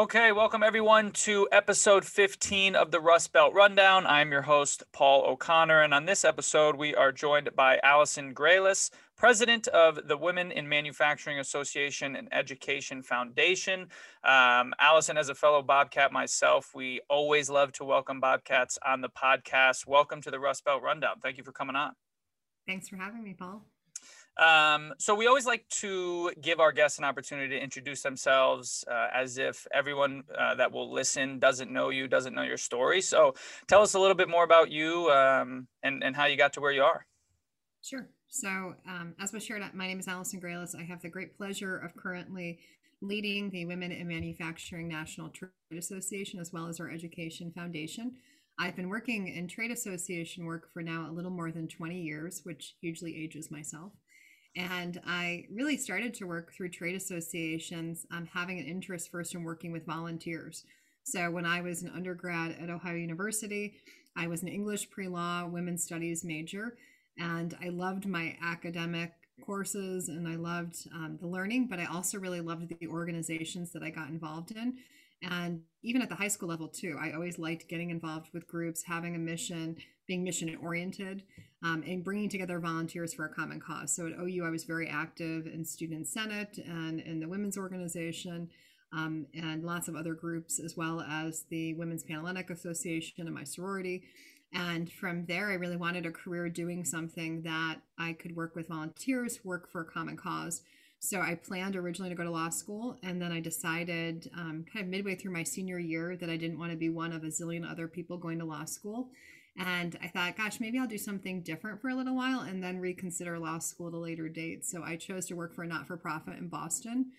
Okay, welcome everyone to episode 15 of the Rust Belt Rundown. I'm your host, Paul O'Connor, and on this episode, we are joined by Allison Grealis, president of the Women in Manufacturing Association and Education Foundation. Um, Allison, as a fellow Bobcat myself, we always love to welcome Bobcats on the podcast. Welcome to the Rust Belt Rundown. Thank you for coming on. Thanks for having me, Paul. Um, so we always like to give our guests an opportunity to introduce themselves uh, as if everyone uh, that will listen doesn't know you, doesn't know your story. So tell us a little bit more about you um, and, and how you got to where you are. Sure. So um, as was shared, my name is Allison Grealis. I have the great pleasure of currently leading the Women in Manufacturing National Trade Association as well as our Education Foundation. I've been working in trade association work for now a little more than 20 years, which hugely ages myself. And I really started to work through trade associations, um, having an interest first in working with volunteers. So when I was an undergrad at Ohio University, I was an English pre law women's studies major, and I loved my academic courses and I loved um, the learning, but I also really loved the organizations that I got involved in. And even at the high school level, too, I always liked getting involved with groups, having a mission, being mission oriented, um, and bringing together volunteers for a common cause. So at OU, I was very active in Student Senate and in the Women's Organization. Um, and lots of other groups, as well as the Women's Panhellenic Association and my sorority. And from there, I really wanted a career doing something that I could work with volunteers, work for a common cause. So I planned originally to go to law school, and then I decided um, kind of midway through my senior year that I didn't want to be one of a zillion other people going to law school. And I thought, gosh, maybe I'll do something different for a little while and then reconsider law school at a later date. So I chose to work for a not for profit in Boston.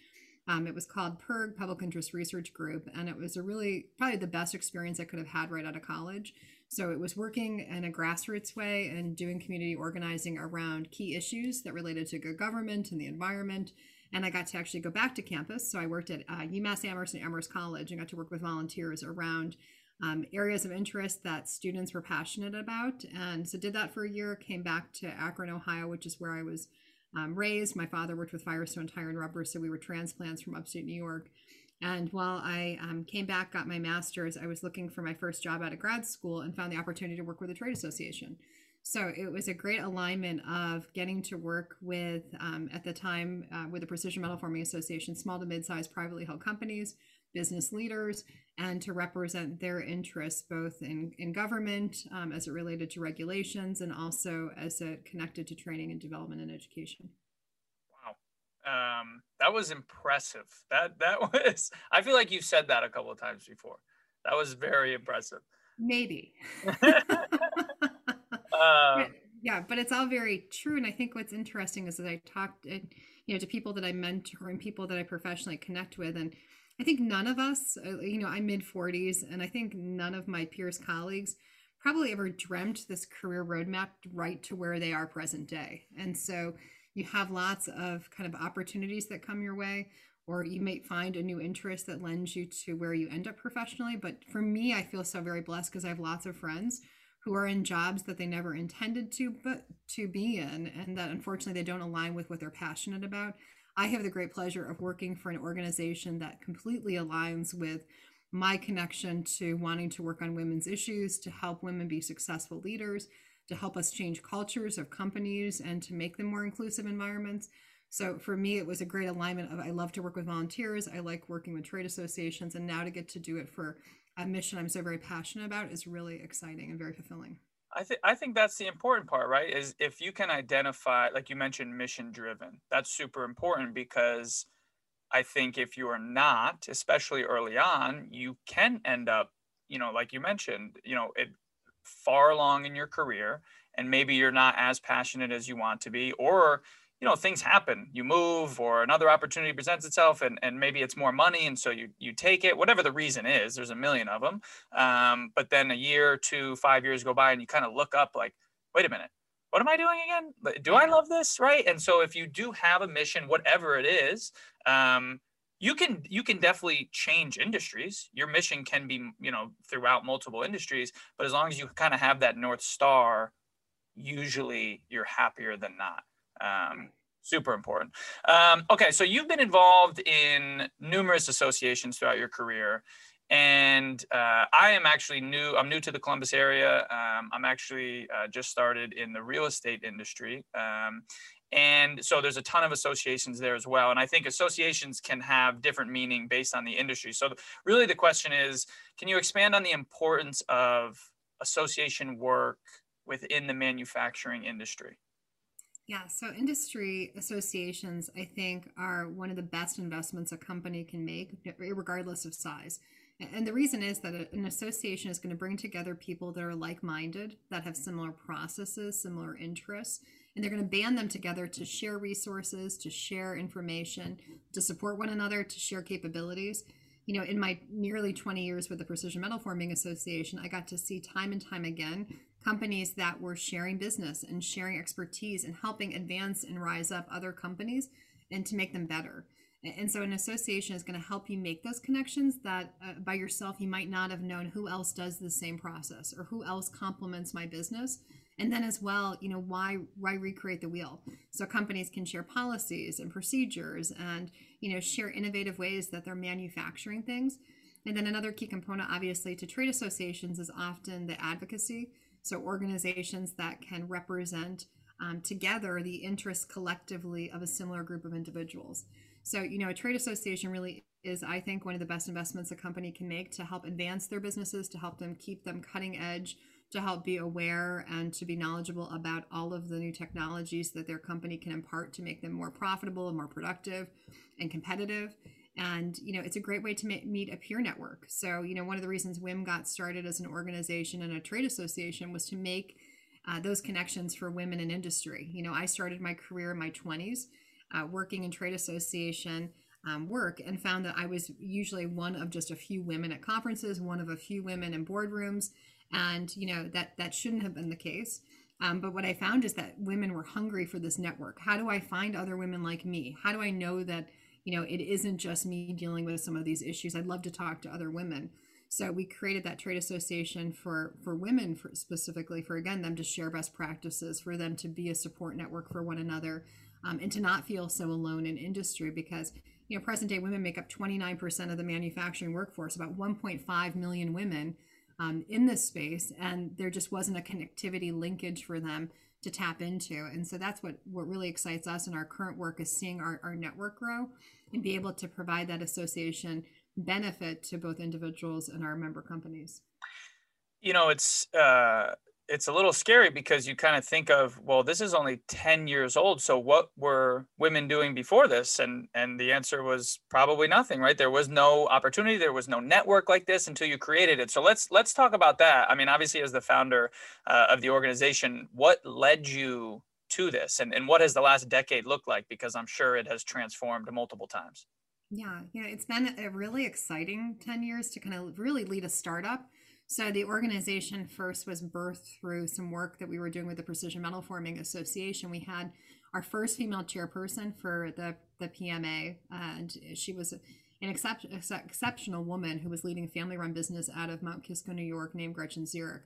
Um, it was called PIRG, Public Interest Research Group, and it was a really probably the best experience I could have had right out of college. So it was working in a grassroots way and doing community organizing around key issues that related to good government and the environment. And I got to actually go back to campus. So I worked at uh, UMass Amherst and Amherst College and got to work with volunteers around um, areas of interest that students were passionate about. And so did that for a year, came back to Akron, Ohio, which is where I was um, raised. My father worked with Firestone Tire and Rubber, so we were transplants from upstate New York. And while I um, came back, got my master's, I was looking for my first job out of grad school and found the opportunity to work with a trade association. So it was a great alignment of getting to work with, um, at the time, uh, with the Precision Metal Forming Association, small to mid sized privately held companies, business leaders, and to represent their interests both in, in government um, as it related to regulations and also as it connected to training and development and education Wow. um, that was impressive. That that was. I feel like you've said that a couple of times before. That was very impressive. Maybe. Um, yeah, but it's all very true. And I think what's interesting is that I talked, you know, to people that I mentor and people that I professionally connect with, and I think none of us, uh, you know, I'm mid 40s, and I think none of my peers, colleagues, probably ever dreamt this career roadmap right to where they are present day. And so you have lots of kind of opportunities that come your way or you may find a new interest that lends you to where you end up professionally but for me i feel so very blessed because i have lots of friends who are in jobs that they never intended to but to be in and that unfortunately they don't align with what they're passionate about i have the great pleasure of working for an organization that completely aligns with my connection to wanting to work on women's issues to help women be successful leaders to help us change cultures of companies and to make them more inclusive environments. So for me, it was a great alignment of I love to work with volunteers. I like working with trade associations, and now to get to do it for a mission I'm so very passionate about is really exciting and very fulfilling. I think I think that's the important part, right? Is if you can identify, like you mentioned, mission driven. That's super important because I think if you are not, especially early on, you can end up, you know, like you mentioned, you know, it far along in your career and maybe you're not as passionate as you want to be or you know things happen. You move or another opportunity presents itself and, and maybe it's more money and so you you take it whatever the reason is there's a million of them um, but then a year two five years go by and you kind of look up like wait a minute what am i doing again? Do i love this? Right? And so if you do have a mission whatever it is um, you can you can definitely change industries. Your mission can be you know throughout multiple industries but as long as you kind of have that north star usually you're happier than not um, super important. Um, okay, so you've been involved in numerous associations throughout your career, and uh, I am actually new. I'm new to the Columbus area. Um, I'm actually uh, just started in the real estate industry. Um, and so there's a ton of associations there as well. And I think associations can have different meaning based on the industry. So really the question is, can you expand on the importance of association work within the manufacturing industry? Yeah, so industry associations, I think, are one of the best investments a company can make, regardless of size. And the reason is that an association is going to bring together people that are like minded, that have similar processes, similar interests, and they're going to band them together to share resources, to share information, to support one another, to share capabilities. You know, in my nearly 20 years with the Precision Metal Forming Association, I got to see time and time again companies that were sharing business and sharing expertise and helping advance and rise up other companies and to make them better. And so, an association is going to help you make those connections that uh, by yourself you might not have known who else does the same process or who else complements my business. And then, as well, you know, why why recreate the wheel? So companies can share policies and procedures, and you know, share innovative ways that they're manufacturing things. And then another key component, obviously, to trade associations is often the advocacy. So, organizations that can represent um, together the interests collectively of a similar group of individuals. So, you know, a trade association really is, I think, one of the best investments a company can make to help advance their businesses, to help them keep them cutting edge, to help be aware and to be knowledgeable about all of the new technologies that their company can impart to make them more profitable and more productive and competitive and you know it's a great way to meet a peer network. So you know one of the reasons WIM got started as an organization and a trade association was to make uh, those connections for women in industry. You know i started my career in my 20s uh, working in trade association um, work and found that i was usually one of just a few women at conferences one of a few women in boardrooms. And you know that that shouldn't have been the case. Um, but what i found is that women were hungry for this network. How do i find other women like me? How do i know that you know, it isn't just me dealing with some of these issues. I'd love to talk to other women. So we created that trade association for for women for specifically for again them to share best practices, for them to be a support network for one another, um, and to not feel so alone in industry because you know present day women make up 29% of the manufacturing workforce, about 1.5 million women um, in this space, and there just wasn't a connectivity linkage for them to tap into. And so that's what, what really excites us in our current work is seeing our, our network grow and be able to provide that association benefit to both individuals and our member companies. You know, it's uh, it's a little scary because you kind of think of well this is only 10 years old so what were women doing before this? And and the answer was probably nothing right? There was no opportunity there was no network like this until you created it. So let's let's talk about that. I mean obviously as the founder uh, of the organization what led you to this? And, and what has the last decade looked like? Because i'm sure it has transformed multiple times. Yeah yeah it's been a really exciting 10 years to kind of really lead a startup so the organization first was birthed through some work that we were doing with the Precision Metal Forming Association. We had our first female chairperson for the, the PMA, and she was an except, exceptional woman who was leading a family run business out of Mount Kisco, New York, named Gretchen Zierick.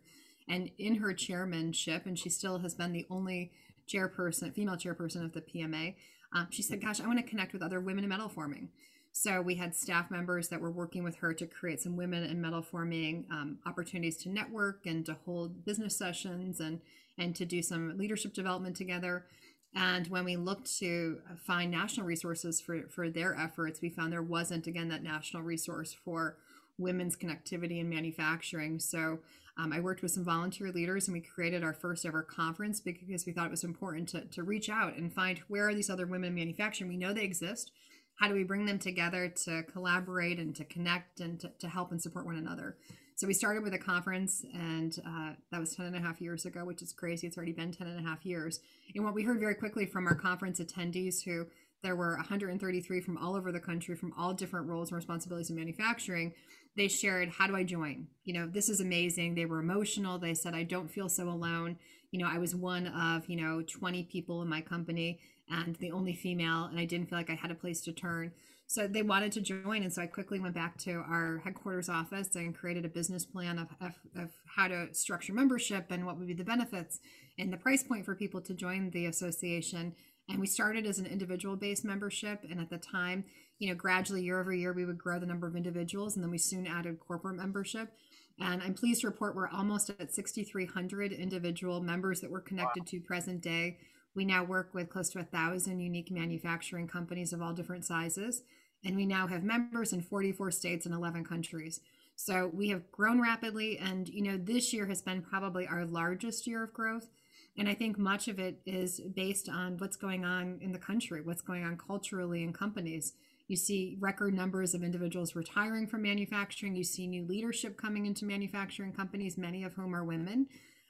And in her chairmanship, and she still has been the only chairperson, female chairperson of the PMA, um, she said, Gosh, I want to connect with other women in metal forming. So we had staff members that were working with her to create some women in metal forming um, opportunities to network and to hold business sessions and and to do some leadership development together. And when we looked to find national resources for, for their efforts, we found there wasn't, again, that national resource for women's connectivity in manufacturing. So um, I worked with some volunteer leaders and we created our first ever conference because we thought it was important to, to reach out and find where are these other women in manufacturing. We know they exist how do we bring them together to collaborate and to connect and to, to help and support one another So we started with a conference, and uh, that was 10 and a half years ago, which is crazy. It's already been 10 and a half years. And what we heard very quickly from our conference attendees, who there were 133 from all over the country, from all different roles and responsibilities in manufacturing, they shared, How do I join? You know, this is amazing. They were emotional. They said, I don't feel so alone. You know, I was one of, you know, 20 people in my company and the only female, and I didn't feel like I had a place to turn. So they wanted to join. And so I quickly went back to our headquarters office and created a business plan of, of, of how to structure membership and what would be the benefits and the price point for people to join the association. And we started as an individual based membership. And at the time, you know, gradually year over year, we would grow the number of individuals. And then we soon added corporate membership. And I'm pleased to report we're almost at 6,300 individual members that we're connected wow. to present day. We now work with close to a thousand unique manufacturing companies of all different sizes. And we now have members in 44 states and 11 countries. So we have grown rapidly. And, you know, this year has been probably our largest year of growth. And I think much of it is based on what's going on in the country, what's going on culturally in companies. You see record numbers of individuals retiring from manufacturing. You see new leadership coming into manufacturing companies, many of whom are women.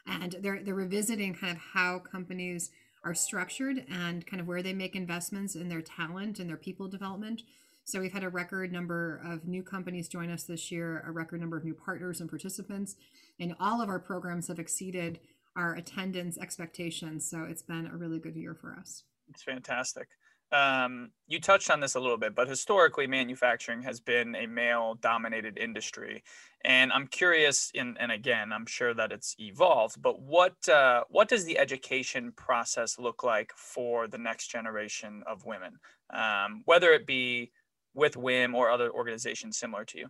And they're, they're revisiting kind of how companies are structured and kind of where they make investments in their talent and their people development. So we've had a record number of new companies join us this year, a record number of new partners and participants, and all of our programs have exceeded our attendance expectations. So it's been a really good year for us. It's fantastic. Um, you touched on this a little bit, but historically, manufacturing has been a male dominated industry. And I'm curious, and, and again, I'm sure that it's evolved, but what, uh, what does the education process look like for the next generation of women, um, whether it be with WIM or other organizations similar to you?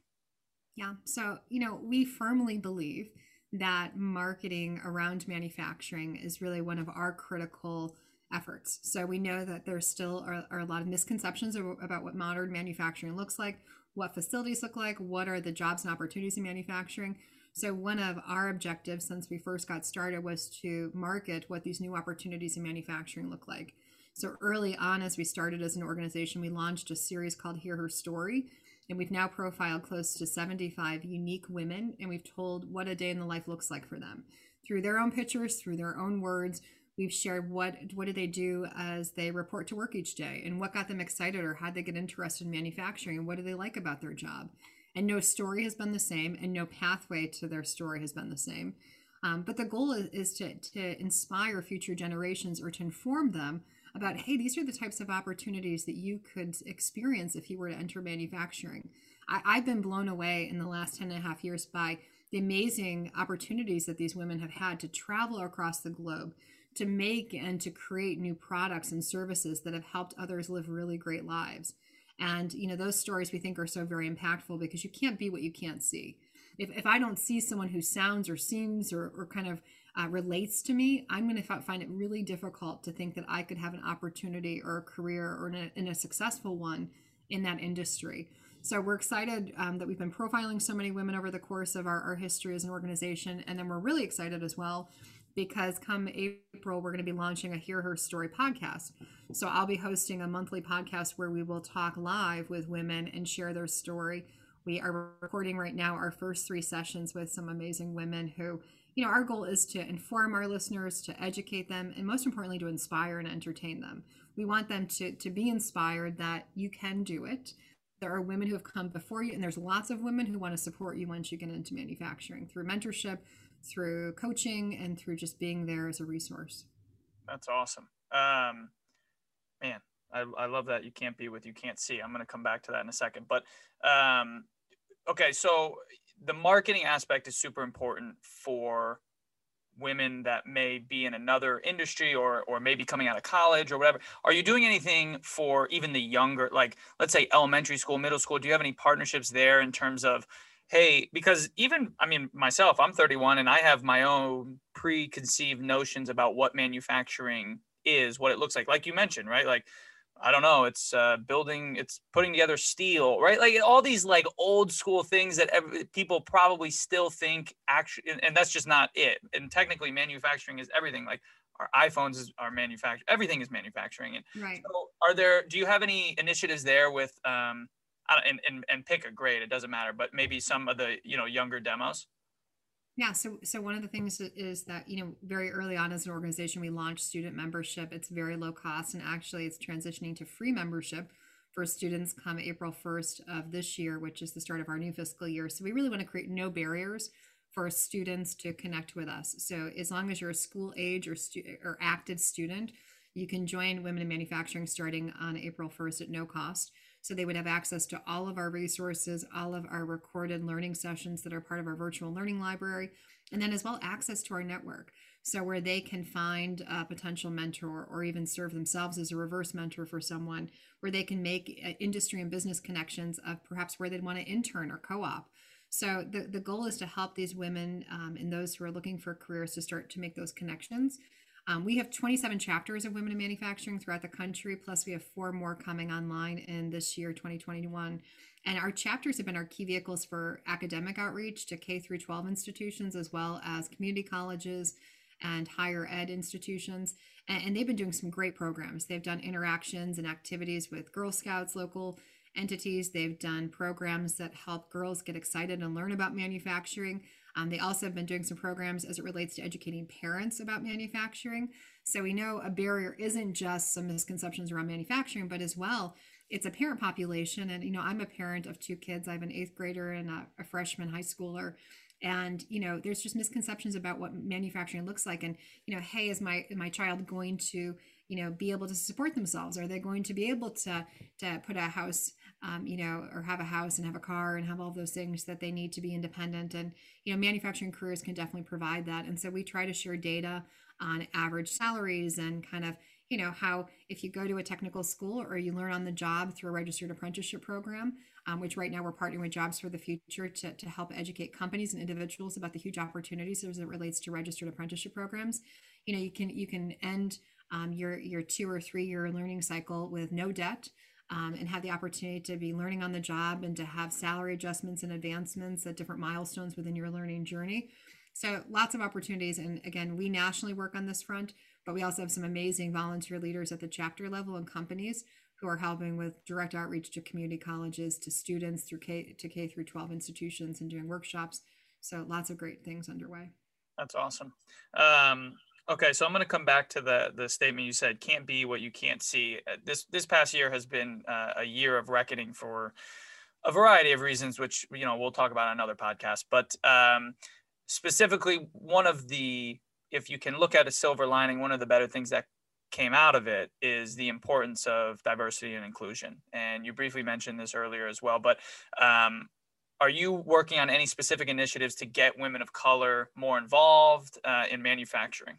Yeah. So, you know, we firmly believe that marketing around manufacturing is really one of our critical efforts. So we know that there still are, are, a lot of misconceptions about what modern manufacturing looks like, what facilities look like, what are the jobs and opportunities in manufacturing. So one of our objectives since we first got started was to market what these new opportunities in manufacturing look like. So early on, as we started as an organization, we launched a series called Hear Her Story, and we've now profiled close to 75 unique women, and we've told what a day in the life looks like for them through their own pictures, through their own words. We've shared what what do they do as they report to work each day, and what got them excited, or how they get interested in manufacturing, and what do they like about their job. And no story has been the same, and no pathway to their story has been the same. Um, but the goal is, is to, to inspire future generations or to inform them about hey these are the types of opportunities that you could experience if you were to enter manufacturing I, have been blown away in the last 10 and a half years by the amazing opportunities that these women have had to travel across the globe to make and to create new products and services that have helped others live really great lives and you know those stories we think are so very impactful because you can't be what you can't see if, if i don't see someone who sounds or seems or, or kind of uh, relates to me, I'm going to find it really difficult to think that I could have an opportunity or a career or in a, in a successful one in that industry. So we're excited um, that we've been profiling so many women over the course of our, our history as an organization. And then we're really excited as well because come April, we're going to be launching a Hear Her Story podcast. So I'll be hosting a monthly podcast where we will talk live with women and share their story. We are recording right now our first three sessions with some amazing women who you know, our goal is to inform our listeners, to educate them, and most importantly, to inspire and entertain them. We want them to, to be inspired that you can do it. There are women who have come before you, and there's lots of women who want to support you once you get into manufacturing through mentorship, through coaching, and through just being there as a resource. That's awesome. Um, man, I, I love that you can't be with you can't see. I'm going to come back to that in a second. But um, okay, so the marketing aspect is super important for women that may be in another industry or or maybe coming out of college or whatever are you doing anything for even the younger like let's say elementary school middle school do you have any partnerships there in terms of hey because even i mean myself i'm 31 and i have my own preconceived notions about what manufacturing is what it looks like like you mentioned right like I don't know. It's uh, building. It's putting together steel, right? Like all these like old school things that every, people probably still think actually, and, and, that's just not it. And technically, manufacturing is everything. Like our iPhones is, are manufactured. Everything is manufacturing. And right. So are there? Do you have any initiatives there with um, and, and and pick a grade. It doesn't matter, but maybe some of the you know younger demos. Yeah, so so one of the things is that you know very early on as an organization we launched student membership. It's very low cost, and actually it's transitioning to free membership for students come April 1st of this year, which is the start of our new fiscal year. So we really want to create no barriers for students to connect with us. So as long as you're a school age or stu- or active student, you can join Women in Manufacturing starting on April 1st at no cost. So they would have access to all of our resources, all of our recorded learning sessions that are part of our virtual learning library, and then as well access to our network. So where they can find a potential mentor or even serve themselves as a reverse mentor for someone, where they can make uh, industry and business connections of perhaps where they'd want to intern or co-op so the, the goal is to help these women um, and those who are looking for careers to start to make those connections. Um, we have 27 chapters of women in manufacturing throughout the country, plus we have four more coming online in this year, 2021. And our chapters have been our key vehicles for academic outreach to K through 12 institutions, as well as community colleges and higher ed institutions. And, and they've been doing some great programs. They've done interactions and activities with Girl Scouts, local entities. They've done programs that help girls get excited and learn about manufacturing. Um, they also have been doing some programs as it relates to educating parents about manufacturing. So we know a barrier isn't just some misconceptions around manufacturing, but as well, it's a parent population. And, you know, I'm a parent of two kids. I have an eighth grader and a, a freshman high schooler and you know there's just misconceptions about what manufacturing looks like and you know hey is my my child going to you know be able to support themselves are they going to be able to to put a house um, you know, or have a house and have a car and have all those things that they need to be independent. And, you know, manufacturing careers can definitely provide that. And so we try to share data on average salaries and kind of, you know, how if you go to a technical school or you learn on the job through a registered apprenticeship program, um, which right now we're partnering with Jobs for the Future to, to help educate companies and individuals about the huge opportunities as it relates to registered apprenticeship programs. You know, you can you can end um, your your two or three year learning cycle with no debt um, and have the opportunity to be learning on the job and to have salary adjustments and advancements at different milestones within your learning journey. So lots of opportunities. And again, we nationally work on this front, but we also have some amazing volunteer leaders at the chapter level and companies who are helping with direct outreach to community colleges, to students through K to K through 12 institutions and doing workshops. So lots of great things underway. That's awesome. Um, Okay, so I'm going to come back to the the statement you said, "Can't be what you can't see." Uh, this this past year has been uh, a year of reckoning for a variety of reasons, which you know we'll talk about on another podcast. But um, specifically, one of the if you can look at a silver lining, one of the better things that came out of it is the importance of diversity and inclusion. And you briefly mentioned this earlier as well, but um, are you working on any specific initiatives to get women of color more involved uh, in manufacturing?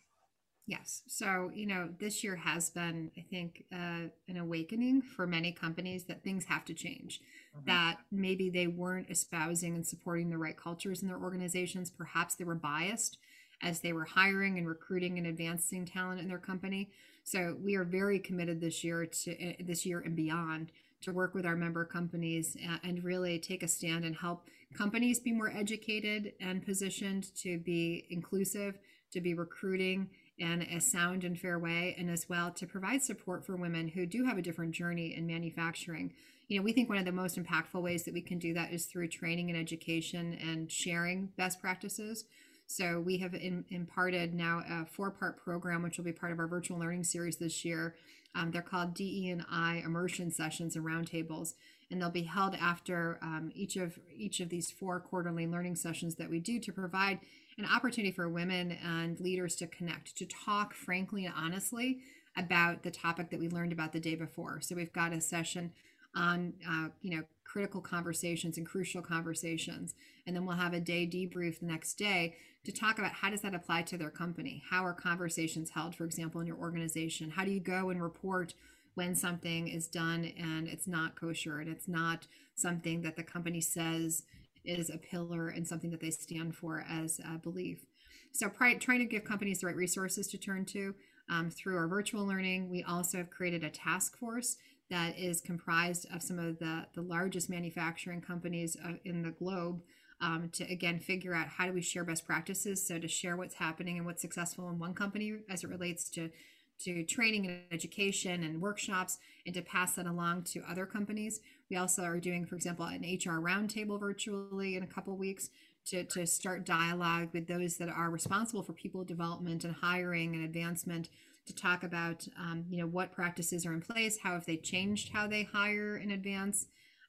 Yes. So, you know, this year has been, I think, uh, an awakening for many companies that things have to change, mm-hmm. that maybe they weren't espousing and supporting the right cultures in their organizations. Perhaps they were biased as they were hiring and recruiting and advancing talent in their company. So, we are very committed this year to uh, this year and beyond to work with our member companies and really take a stand and help companies be more educated and positioned to be inclusive, to be recruiting in a sound and fair way, and as well to provide support for women who do have a different journey in manufacturing. You know, we think one of the most impactful ways that we can do that is through training and education and sharing best practices. So we have in, imparted now a four-part program, which will be part of our virtual learning series this year. Um, they're called DE and I immersion sessions and roundtables, and they'll be held after um, each of each of these four quarterly learning sessions that we do to provide an opportunity for women and leaders to connect, to talk frankly and honestly about the topic that we learned about the day before. So we've got a session on, uh, you know, critical conversations and crucial conversations, and then we'll have a day debrief the next day to talk about how does that apply to their company? How are conversations held, for example, in your organization? How do you go and report? when something is done and it's not kosher and it's not something that the company says is a pillar and something that they stand for as a belief. So, trying to give companies the right resources to turn to um, through our virtual learning, we also have created a task force that is comprised of some of the, the largest manufacturing companies uh, in the globe um, to again figure out how do we share best practices. So, to share what's happening and what's successful in one company as it relates to to training and education and workshops and to pass that along to other companies. We also are doing, for example, an HR roundtable virtually in a couple weeks to, to start dialogue with those that are responsible for people development and hiring and advancement to talk about um, you know what practices are in place how have they changed how they hire in advance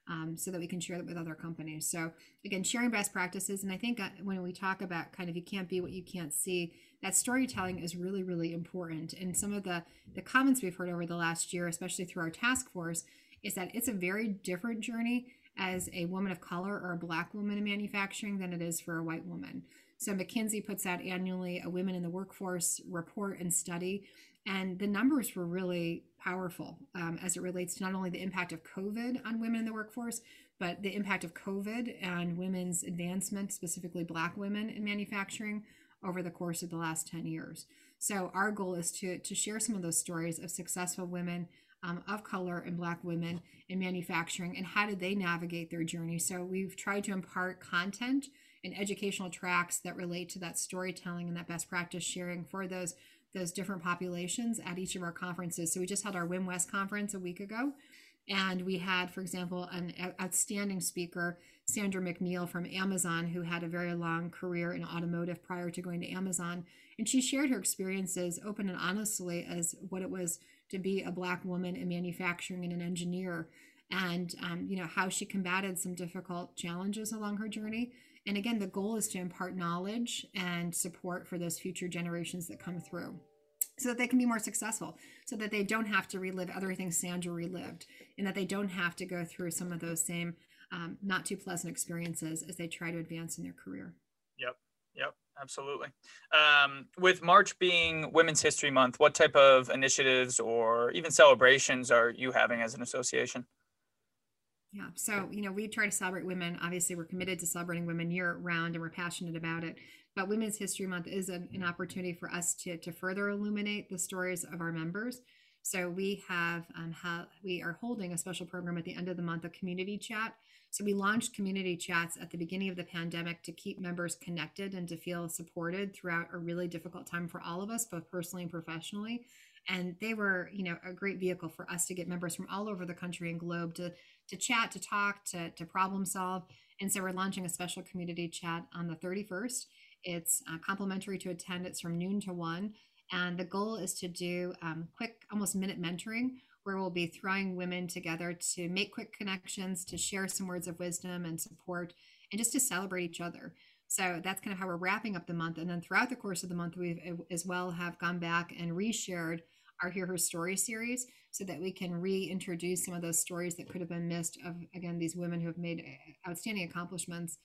um, so that we can share that with other companies. So again sharing best practices and i think uh, when we talk about kind of you can't be what you can't see that storytelling is really really important. And some of the the comments we've heard over the last year especially through our task force is that it's a very different journey as a woman of color or a black woman in manufacturing than it is for a white woman. So McKinsey puts out annually a women in the workforce report and study, and the numbers were really powerful um, as it relates to not only the impact of COVID on women in the workforce, but the impact of COVID and women's advancement, specifically Black women in manufacturing, over the course of the last 10 years. So our goal is to, to share some of those stories of successful women um, of color and Black women in manufacturing and how did they navigate their journey. So we've tried to impart content and educational tracks that relate to that storytelling and that best practice sharing for those those different populations at each of our conferences. So we just had our WIM West conference a week ago, and we had, for example, an outstanding speaker, Sandra McNeil from Amazon, who had a very long career in automotive prior to going to Amazon. And she shared her experiences open and honestly as what it was to be a black woman in manufacturing and an engineer. And um, you know how she combated some difficult challenges along her journey. And again the goal is to impart knowledge and support for those future generations that come through so that they can be more successful so that they don't have to relive other things sandra relived and that they don't have to go through some of those same um, not too pleasant experiences as they try to advance in their career. Yep. Yep absolutely. Um, with March being Women's History Month, what type of initiatives or even celebrations are you having as an association? Yeah, so you know, we try to celebrate women. Obviously, we're committed to celebrating women year round, and we're passionate about it. But Women's History Month is an, an opportunity for us to to further illuminate the stories of our members. So we have um, we are holding a special program at the end of the month, a community chat so we launched community chats at the beginning of the pandemic to keep members connected and to feel supported throughout a really difficult time for all of us, both personally and professionally. And they were, you know, a great vehicle for us to get members from all over the country and globe to to chat, to talk, to to problem solve. And so we're launching a special community chat on the 31st. It's uh, complimentary to attend. It's from noon to one. And the goal is to do um, quick, almost minute mentoring where we'll be throwing women together to make quick connections, to share some words of wisdom and support, and just to celebrate each other. So that's kind of how we're wrapping up the month. And then throughout the course of the month, we've uh, as well have gone back and reshared our Hear Her Story series so that we can reintroduce some of those stories that could have been missed of, again, these women who have made uh, outstanding accomplishments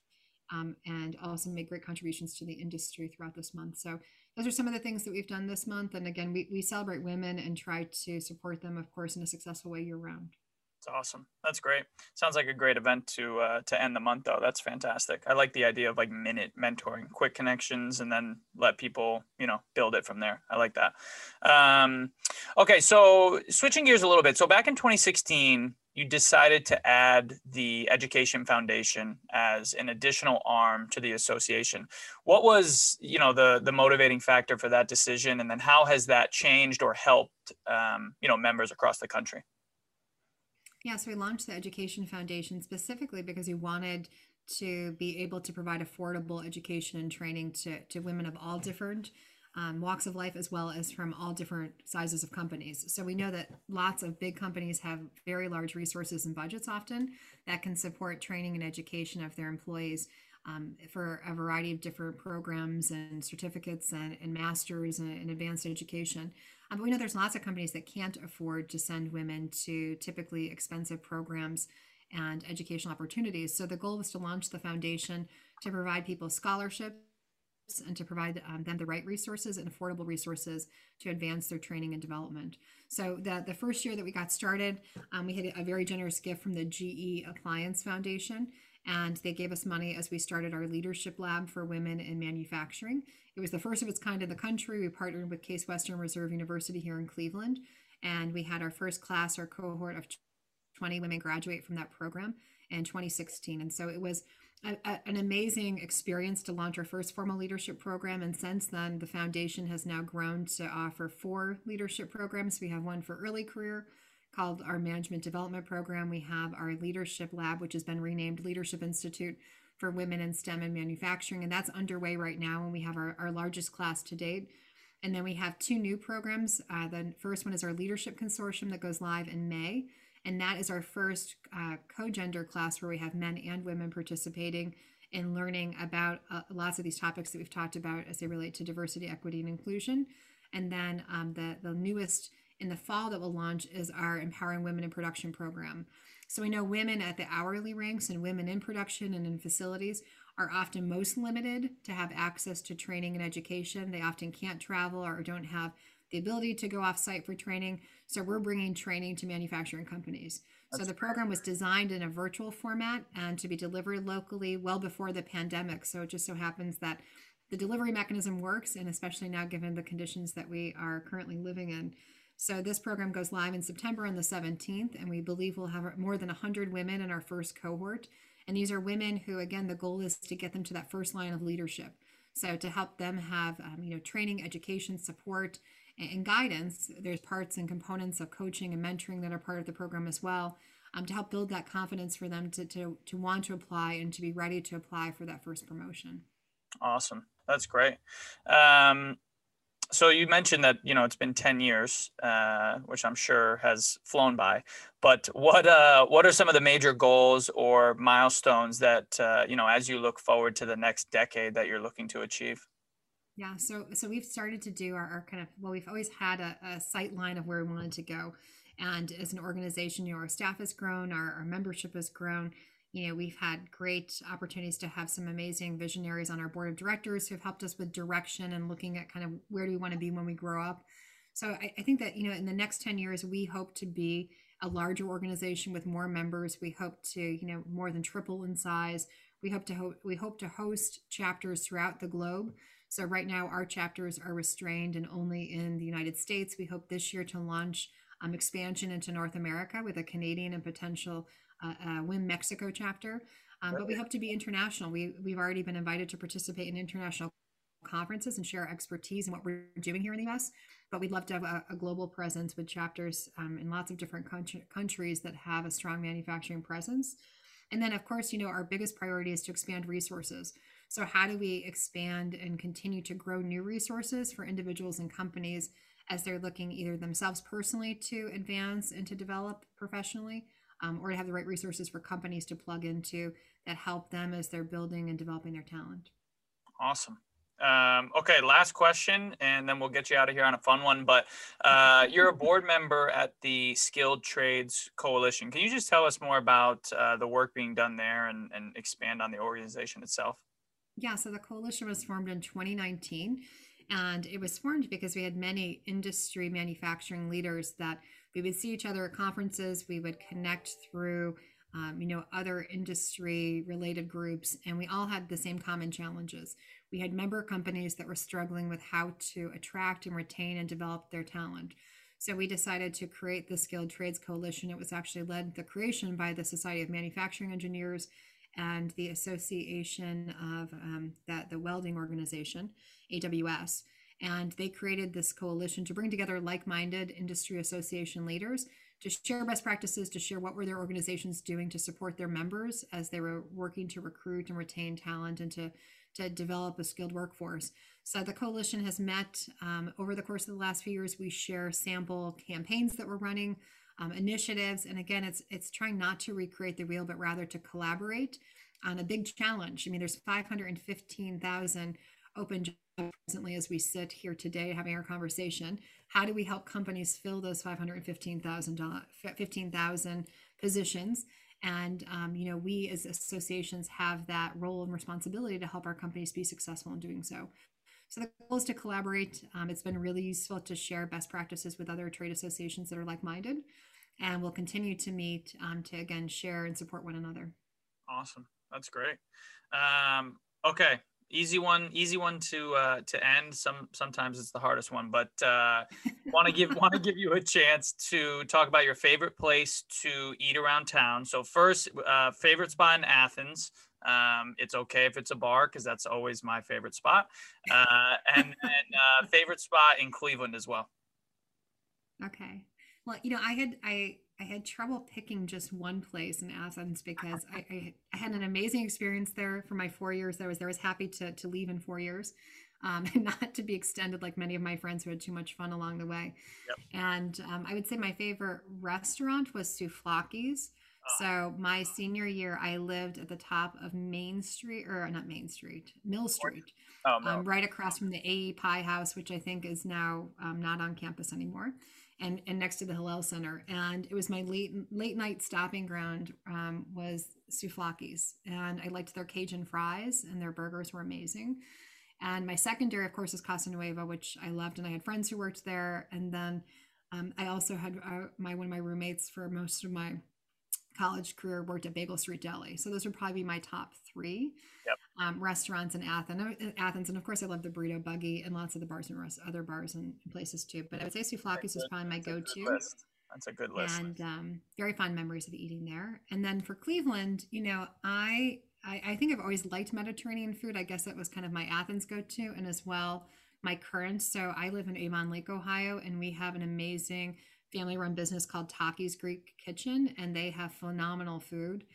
um, and also made great contributions to the industry throughout this month. So those are some of the things that we've done this month. And again, we, we celebrate women and try to support them, of course, in a successful way year round. It's awesome. That's great. Sounds like a great event to uh, to end the month, though. That's fantastic. I like the idea of like minute mentoring, quick connections, and then let people, you know, build it from there. I like that. Um, okay, so switching gears a little bit. So back in 2016, you decided to add the Education Foundation as an additional arm to the association. What was, you know, the the motivating factor for that decision, and then how has that changed or helped, um, you know, members across the country? Yeah, so we launched the Education Foundation specifically because we wanted to be able to provide affordable education and training to to women of all different um, walks of life as well as from all different sizes of companies. So we know that lots of big companies have very large resources and budgets often that can support training and education of their employees um, for a variety of different programs and certificates and, and masters and, and, advanced education. Um, but we know there's lots of companies that can't afford to send women to typically expensive programs and educational opportunities. So the goal was to launch the foundation to provide people scholarships and to provide um, them the right resources and affordable resources to advance their training and development. So the, the first year that we got started, um, we had a very generous gift from the GE Appliance Foundation, and they gave us money as we started our leadership lab for women in manufacturing. It was the first of its kind in the country. We partnered with Case Western Reserve University here in Cleveland, and we had our first class, our cohort of 20 women graduate from that program in 2016. And so it was a, a, an amazing experience to launch our first formal leadership program. And since then, the foundation has now grown to offer four leadership programs. We have one for early career, called our Management Development Program. We have our Leadership Lab, which has been renamed Leadership Institute for Women in STEM and Manufacturing, and that's underway right now. And we have our, our largest class to date. And then we have two new programs. Uh, the first one is our Leadership Consortium that goes live in May. And that is our first uh, co gender class where we have men and women participating in learning about uh, lots of these topics that we've talked about as they relate to diversity, equity, and inclusion. And then um, the, the newest in the fall that will launch is our Empowering Women in Production program. So we know women at the hourly ranks and women in production and in facilities are often most limited to have access to training and education. They often can't travel or don't have the ability to go off site for training. So we're bringing training to manufacturing companies. That's so the program was designed in a virtual format and to be delivered locally well before the pandemic. So it just so happens that the delivery mechanism works, and especially now given the conditions that we are currently living in. So this program goes live in September on the 17th, and we believe we'll have more than 100 women in our first cohort. And these are women who, again, the goal is to get them to that first line of leadership. So to help them have, um, you know, training, education, support, and guidance. There's parts and components of coaching and mentoring that are part of the program as well. Um, to help build that confidence for them to, to, to want to apply and to be ready to apply for that first promotion. Awesome. That's great. Um, so you mentioned that you know it's been 10 years uh, which i'm sure has flown by but what uh, what are some of the major goals or milestones that uh, you know as you look forward to the next decade that you're looking to achieve yeah so so we've started to do our, our kind of well we've always had a, a sight line of where we wanted to go. And as an organization you know our staff has grown our, our membership has grown. You know we've had great opportunities to have some amazing visionaries on our board of directors who have helped us with direction and looking at kind of where do we want to be when we grow up. So I, I, think that you know in the next 10 years we hope to be a larger organization with more members. We hope to you know more than triple in size. We hope to ho- we hope to host chapters throughout the globe so right now our chapters are restrained and only in the united states we hope this year to launch um, expansion into north america with a canadian and potential uh, uh, WIM Mexico chapter. Um, but we hope to be international. We, we've already been invited to participate in international conferences and share our expertise and what we're doing here in the US. But we'd love to have a, a global presence with chapters um, in lots of different country, countries that have a strong manufacturing presence. And then, of course, you know, our biggest priority is to expand resources. So, how do we expand and continue to grow new resources for individuals and companies as they're looking either themselves personally to advance and to develop professionally, um, or to have the right resources for companies to plug into that help them as they're building and developing their talent. Awesome. Um, okay, last question, and then we'll get you out of here on a fun one. But uh, you're a board member at the Skilled Trades Coalition. Can you just tell us more about uh, the work being done there and, and expand on the organization itself? Yeah, so the coalition was formed in 2019, and it was formed because we had many industry manufacturing leaders that we would see each other at conferences we would connect through um, you know other industry related groups and we all had the same common challenges. We had member companies that were struggling with how to attract and retain and develop their talent. So we decided to create the skilled trades coalition. It was actually led the creation by the society of manufacturing engineers and the association of um, that the welding organization aws and they created this coalition to bring together like minded industry association leaders to share best practices, to share what were their organizations doing to support their members as they were working to recruit and retain talent and to, to develop a skilled workforce. So the coalition has met um, over the course of the last few years. We share sample campaigns that we're running, um, initiatives, and again, it's it's trying not to recreate the wheel, but rather to collaborate on a big challenge. I mean, there's 515,000 open presently as we sit here today having our conversation. How do we help companies fill those 515000 15,000 positions? And um, you know we as associations have that role and responsibility to help our companies be successful in doing so so the goal is to collaborate. Um, it's been really useful to share best practices with other trade associations that are like-minded. And we'll continue to meet um, to again share and support one another. Awesome. That's great. Um, okay. Easy one easy one to uh to end. Some sometimes it's the hardest one but uh want to give want to give you a chance to talk about your favorite place to eat around town. So first uh favorite spot in athens um it's okay if it's a bar because that's always my favorite spot uh and then uh favorite spot in cleveland as well okay well you know i had i I had trouble picking just one place in Athens because I, I, I, had an amazing experience there for my four years. I was there. I was happy to, to leave in four years um, and not to be extended like many of my friends who had too much fun along the way. Yep. And um, I would say my favorite restaurant was Souvlakis. Oh. So my senior year, I lived at the top of Main Street, or not Main Street, Mill Street, oh, no. um, right across from the AEPi House, which I think is now um, not on campus anymore, and and next to the Hillel Center. And it was my late late night stopping ground um, was Souvlakis, and I liked their Cajun fries, and their burgers were amazing. And my secondary, of course, is Casa Nueva, which I loved, and I had friends who worked there. And then um, I also had uh, my one of my roommates for most of my college career worked at Bagel Street Deli. So those would probably be my top three yep. um, restaurants in Athens. Uh, Athens, and of course, I love the Burrito Buggy and lots of the bars and rest, other bars and places too. But I would say Souvlakis is probably my go-to. That's a good list. And um, very fond memories of eating there. And then for Cleveland, you know, I, I I think I've always liked Mediterranean food. I guess that was kind of my Athens go-to, and as well my current. So I live in Avon Lake, Ohio, and we have an amazing family run business called Taki's Greek Kitchen, and they have phenomenal food.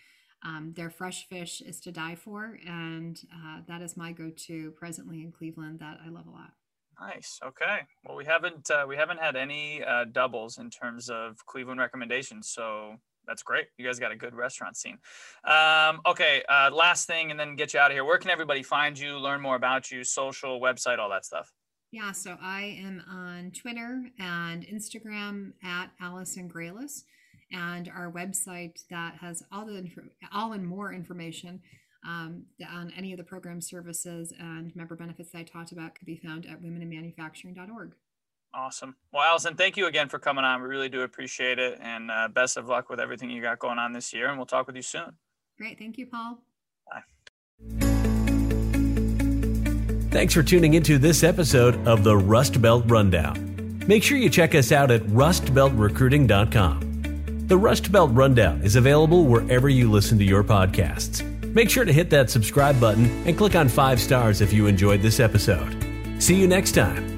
Um, their fresh fish is to die for, and uh, that is my go-to presently in Cleveland that I love a lot. Nice. Okay. Well, we haven't uh, we haven't had any uh, doubles in terms of Cleveland recommendations, so that's great. You guys got a good restaurant scene. Um, okay. Uh, last thing, and then get you out of here. Where can everybody find you, learn more about you, social, website, all that stuff? Yeah, so I am on Twitter and Instagram at Allison Grealis, and our website that has all the all and more information um, on any of the program services and member benefits that I talked about could be found at womeninmanufacturing.org. Awesome. Well, Allison, thank you again for coming on. We really do appreciate it, and uh, best of luck with everything you got going on this year. And we'll talk with you soon. Great. Thank you, Paul. Thanks for tuning into this episode of the Rust Belt Rundown. Make sure you check us out at rustbeltrecruiting.com. The Rust Belt Rundown is available wherever you listen to your podcasts. Make sure to hit that subscribe button and click on five stars if you enjoyed this episode. See you next time.